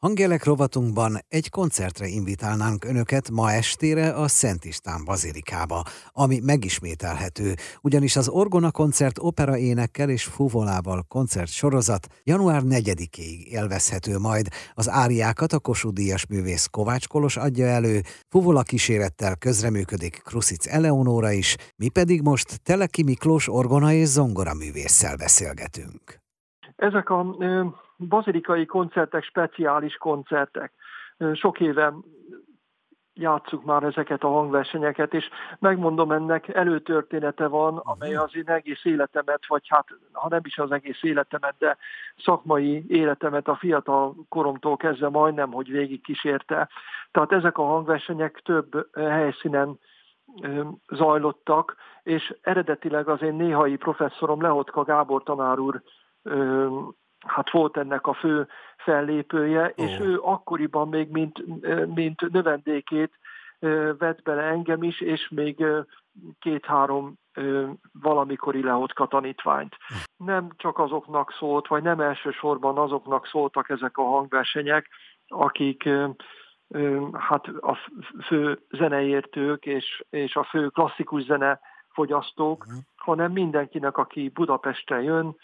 Hangelek rovatunkban egy koncertre invitálnánk önöket ma estére a Szent István Bazilikába, ami megismételhető, ugyanis az Orgona koncert opera énekkel és fuvolával koncert sorozat január 4-ig élvezhető majd. Az áriákat a Kossuth Díjas művész Kovács Kolos adja elő, fuvola kísérettel közreműködik Krusic Eleonóra is, mi pedig most Teleki Miklós orgona és zongora művésszel beszélgetünk. Ezek a bazilikai koncertek, speciális koncertek. Sok éve játsszuk már ezeket a hangversenyeket, és megmondom, ennek előtörténete van, amely az én egész életemet, vagy hát ha nem is az egész életemet, de szakmai életemet a fiatal koromtól kezdve majdnem, hogy végig kísérte. Tehát ezek a hangversenyek több helyszínen zajlottak, és eredetileg az én néhai professzorom Lehotka Gábor tanár úr hát volt ennek a fő fellépője, oh. és ő akkoriban még mint, mint növendékét vett bele engem is, és még két-három valamikori lehotka tanítványt. Nem csak azoknak szólt, vagy nem elsősorban azoknak szóltak ezek a hangversenyek, akik hát a fő zeneértők és, és a fő klasszikus zene fogyasztók, uh-huh. hanem mindenkinek, aki Budapesten jön,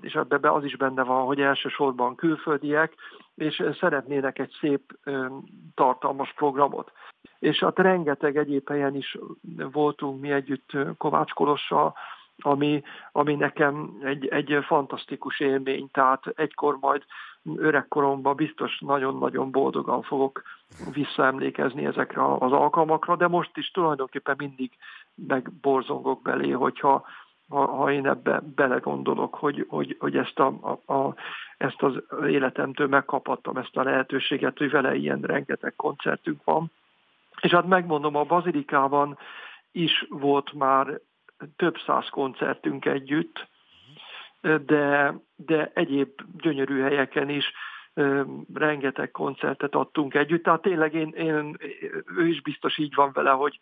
és ebbe az is benne van, hogy elsősorban külföldiek, és szeretnének egy szép, tartalmas programot. És hát rengeteg egyéb helyen is voltunk mi együtt Kovács Kolossal, ami, ami nekem egy, egy fantasztikus élmény, tehát egykor majd öregkoromban biztos nagyon-nagyon boldogan fogok visszaemlékezni ezekre az alkalmakra, de most is tulajdonképpen mindig megborzongok belé, hogyha ha, én ebbe belegondolok, hogy, hogy, hogy ezt, a, a, a, ezt az életemtől megkaphattam ezt a lehetőséget, hogy vele ilyen rengeteg koncertünk van. És hát megmondom, a Bazilikában is volt már több száz koncertünk együtt, de, de egyéb gyönyörű helyeken is rengeteg koncertet adtunk együtt. Tehát tényleg én, én, ő is biztos így van vele, hogy,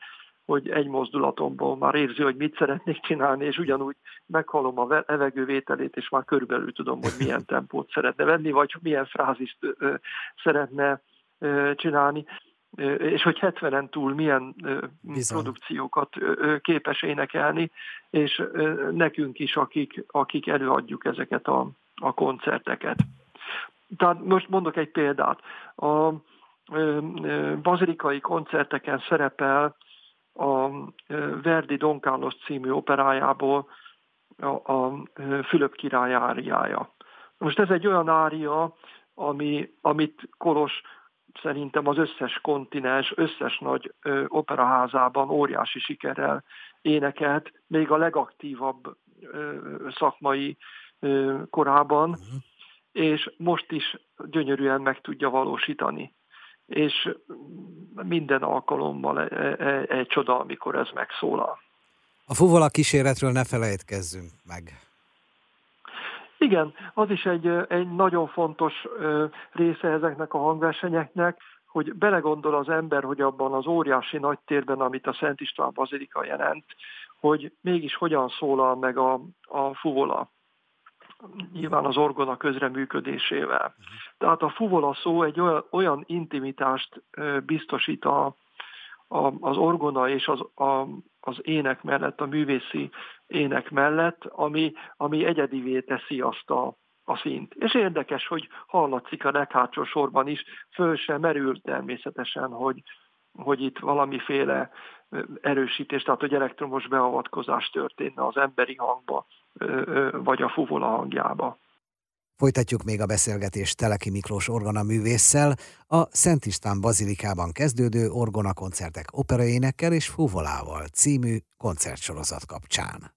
hogy egy mozdulatomból már érzi, hogy mit szeretnék csinálni, és ugyanúgy meghallom a levegővételét, és már körülbelül tudom, hogy milyen tempót szeretne venni, vagy milyen frázist szeretne csinálni és hogy 70-en túl milyen Bizony. produkciókat képes énekelni, és nekünk is, akik, akik előadjuk ezeket a, a koncerteket. Tehát most mondok egy példát. A bazilikai koncerteken szerepel a Verdi Don Carlos című operájából a, a Fülöp király áriája. Most ez egy olyan ária, ami, amit Kolos szerintem az összes kontinens, összes nagy ö, operaházában óriási sikerrel énekelt, még a legaktívabb ö, szakmai ö, korában, uh-huh. és most is gyönyörűen meg tudja valósítani és minden alkalommal egy, e, egy csoda, amikor ez megszólal. A fuvola kíséretről ne felejtkezzünk meg. Igen, az is egy, egy nagyon fontos része ezeknek a hangversenyeknek, hogy belegondol az ember, hogy abban az óriási nagy térben, amit a Szent István Bazilika jelent, hogy mégis hogyan szólal meg a, a fuvola nyilván az orgona közreműködésével. Tehát a fuvola szó egy olyan, olyan intimitást biztosít a, a, az orgona és az, a, az ének mellett, a művészi ének mellett, ami, ami egyedivé teszi azt a, a szint. És érdekes, hogy hallatszik a leghátsó sorban is, föl sem merül természetesen, hogy, hogy itt valamiféle erősítés, tehát hogy elektromos beavatkozás történne az emberi hangba, vagy a fuvola hangjába. Folytatjuk még a beszélgetést Teleki Miklós orgona művésszel, a Szent István Bazilikában kezdődő orgona koncertek operaénekkel és fuvolával című koncertsorozat kapcsán.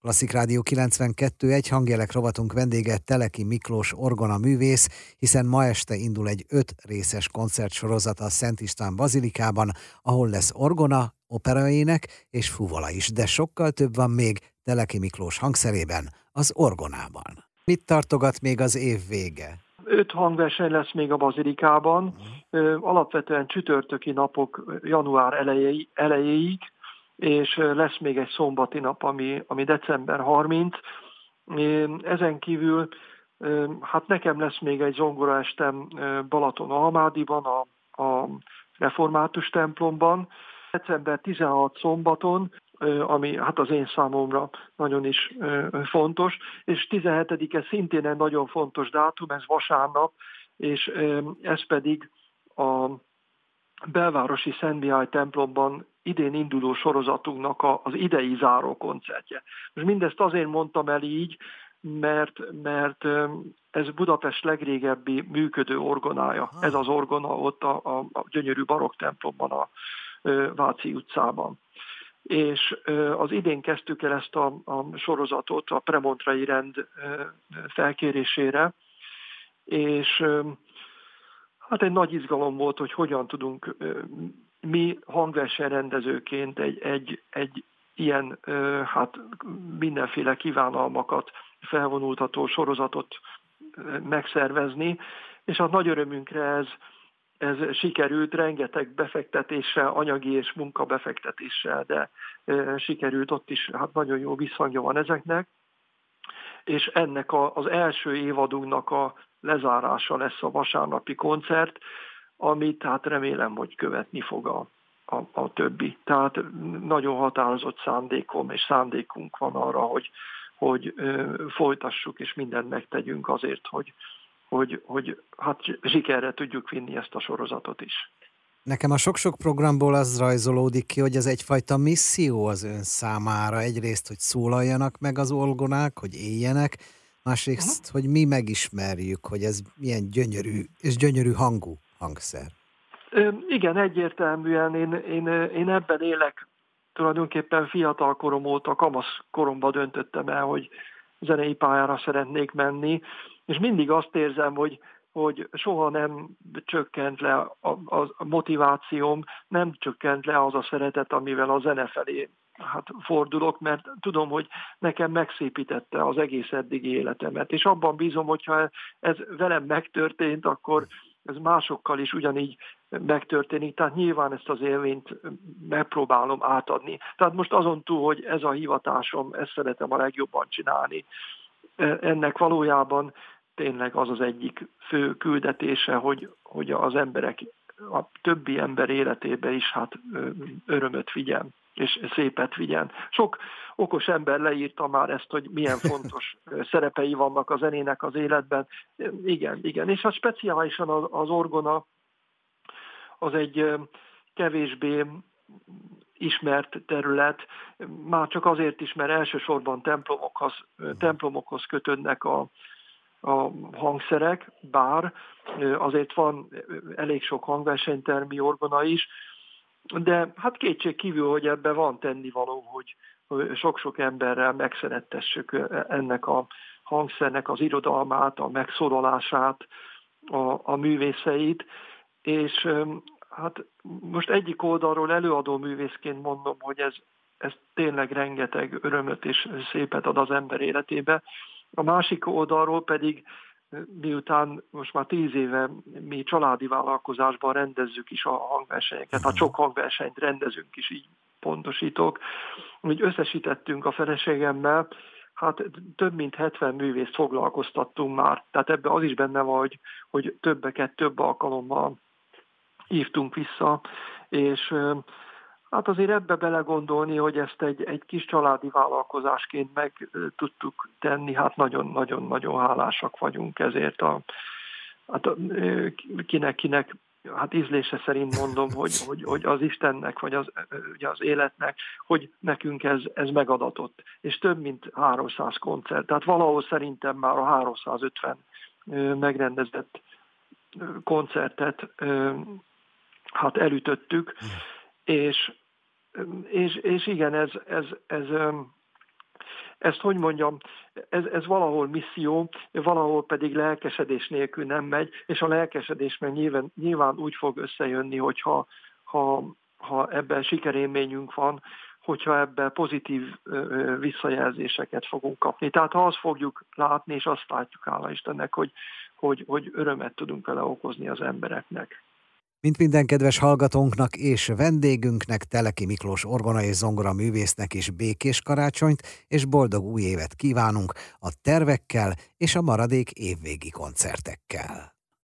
Klasszik Rádió 92 egy hangjelek rovatunk vendége Teleki Miklós orgona művész, hiszen ma este indul egy öt részes koncertsorozat a Szent István Bazilikában, ahol lesz orgona, operaének és fuvola is, de sokkal több van még Teleki Miklós hangszerében, az orgonában. Mit tartogat még az év vége? Öt hangverseny lesz még a Bazilikában, uh-huh. alapvetően csütörtöki napok január elejéig, elejéig, és lesz még egy szombati nap, ami, ami december 30. Ezen kívül Hát nekem lesz még egy zongoraestem Balaton Almádiban, a, a református templomban, december 16 szombaton, ami hát az én számomra nagyon is fontos, és 17-e szintén egy nagyon fontos dátum, ez vasárnap, és ez pedig a belvárosi Szent Mihály templomban idén induló sorozatunknak az idei záró koncertje. Most mindezt azért mondtam el így, mert, mert ez Budapest legrégebbi működő orgonája. Ez az orgona ott a, a, a gyönyörű barokk templomban a Váci utcában. És az idén kezdtük el ezt a, a sorozatot a premontrai rend felkérésére, és hát egy nagy izgalom volt, hogy hogyan tudunk mi hangversenyrendezőként egy, egy, egy ilyen hát mindenféle kívánalmakat felvonultató sorozatot megszervezni, és a nagy örömünkre ez, ez sikerült rengeteg befektetéssel, anyagi és munkabefektetéssel, de sikerült ott is, hát nagyon jó visszhangja van ezeknek, és ennek a, az első évadunknak a lezárása lesz a vasárnapi koncert, amit hát remélem, hogy követni fog a, a, a többi. Tehát nagyon határozott szándékom és szándékunk van arra, hogy, hogy ö, folytassuk és mindent megtegyünk azért, hogy, hogy, hogy hát sikerre tudjuk vinni ezt a sorozatot is. Nekem a sok-sok programból az rajzolódik ki, hogy ez egyfajta misszió az ön számára. Egyrészt, hogy szólaljanak meg az olgonák, hogy éljenek, másrészt, uh-huh. hogy mi megismerjük, hogy ez milyen gyönyörű és gyönyörű hangú hangszer. Igen, egyértelműen én, én, én ebben élek tulajdonképpen fiatal korom óta, kamasz koromban döntöttem el, hogy zenei pályára szeretnék menni, és mindig azt érzem, hogy, hogy soha nem csökkent le a, a, motivációm, nem csökkent le az a szeretet, amivel a zene felé hát fordulok, mert tudom, hogy nekem megszépítette az egész eddigi életemet, és abban bízom, hogyha ez velem megtörtént, akkor ez másokkal is ugyanígy megtörténik, tehát nyilván ezt az élményt megpróbálom átadni. Tehát most azon túl, hogy ez a hivatásom, ezt szeretem a legjobban csinálni, ennek valójában tényleg az az egyik fő küldetése, hogy, hogy az emberek, a többi ember életébe is hát örömöt vigyen és szépet vigyen. Sok okos ember leírta már ezt, hogy milyen fontos szerepei vannak a zenének az életben. Igen, igen. És hát speciálisan az orgona az egy kevésbé ismert terület, már csak azért is, mert elsősorban templomokhoz, templomokhoz kötődnek a, a hangszerek, bár azért van elég sok hangversenytermi orgona is, de hát kétség kívül, hogy ebben van tennivaló, hogy sok-sok emberrel megszerettessük ennek a hangszernek az irodalmát, a megszólalását, a, a művészeit, és hát most egyik oldalról előadó művészként mondom, hogy ez, ez tényleg rengeteg örömöt és szépet ad az ember életébe. A másik oldalról pedig miután most már tíz éve mi családi vállalkozásban rendezzük is a hangversenyeket, a sok hangversenyt rendezünk is, így pontosítok, hogy összesítettünk a feleségemmel, hát több mint 70 művészt foglalkoztattunk már, tehát ebbe az is benne van, hogy, hogy többeket több alkalommal hívtunk vissza, és Hát azért ebbe belegondolni, hogy ezt egy, egy kis családi vállalkozásként meg tudtuk tenni, hát nagyon-nagyon-nagyon hálásak vagyunk ezért a, hát kinek-kinek hát ízlése szerint mondom, hogy, hogy, hogy az Istennek, vagy az, ugye az életnek, hogy nekünk ez, ez megadatott. És több mint 300 koncert. Tehát valahol szerintem már a 350 megrendezett koncertet hát elütöttük, és és, és igen, ez, ez, ez, ezt hogy mondjam, ez, ez valahol misszió, valahol pedig lelkesedés nélkül nem megy, és a lelkesedés meg nyilván, nyilván úgy fog összejönni, hogyha ha, ha ebben sikerélményünk van, hogyha ebben pozitív visszajelzéseket fogunk kapni. Tehát ha azt fogjuk látni, és azt látjuk, hála Istennek, hogy, hogy, hogy örömet tudunk vele okozni az embereknek. Mint minden kedves hallgatónknak és vendégünknek, Teleki Miklós orgona és zongora művésznek is békés karácsonyt és boldog új évet kívánunk a tervekkel és a maradék évvégi koncertekkel.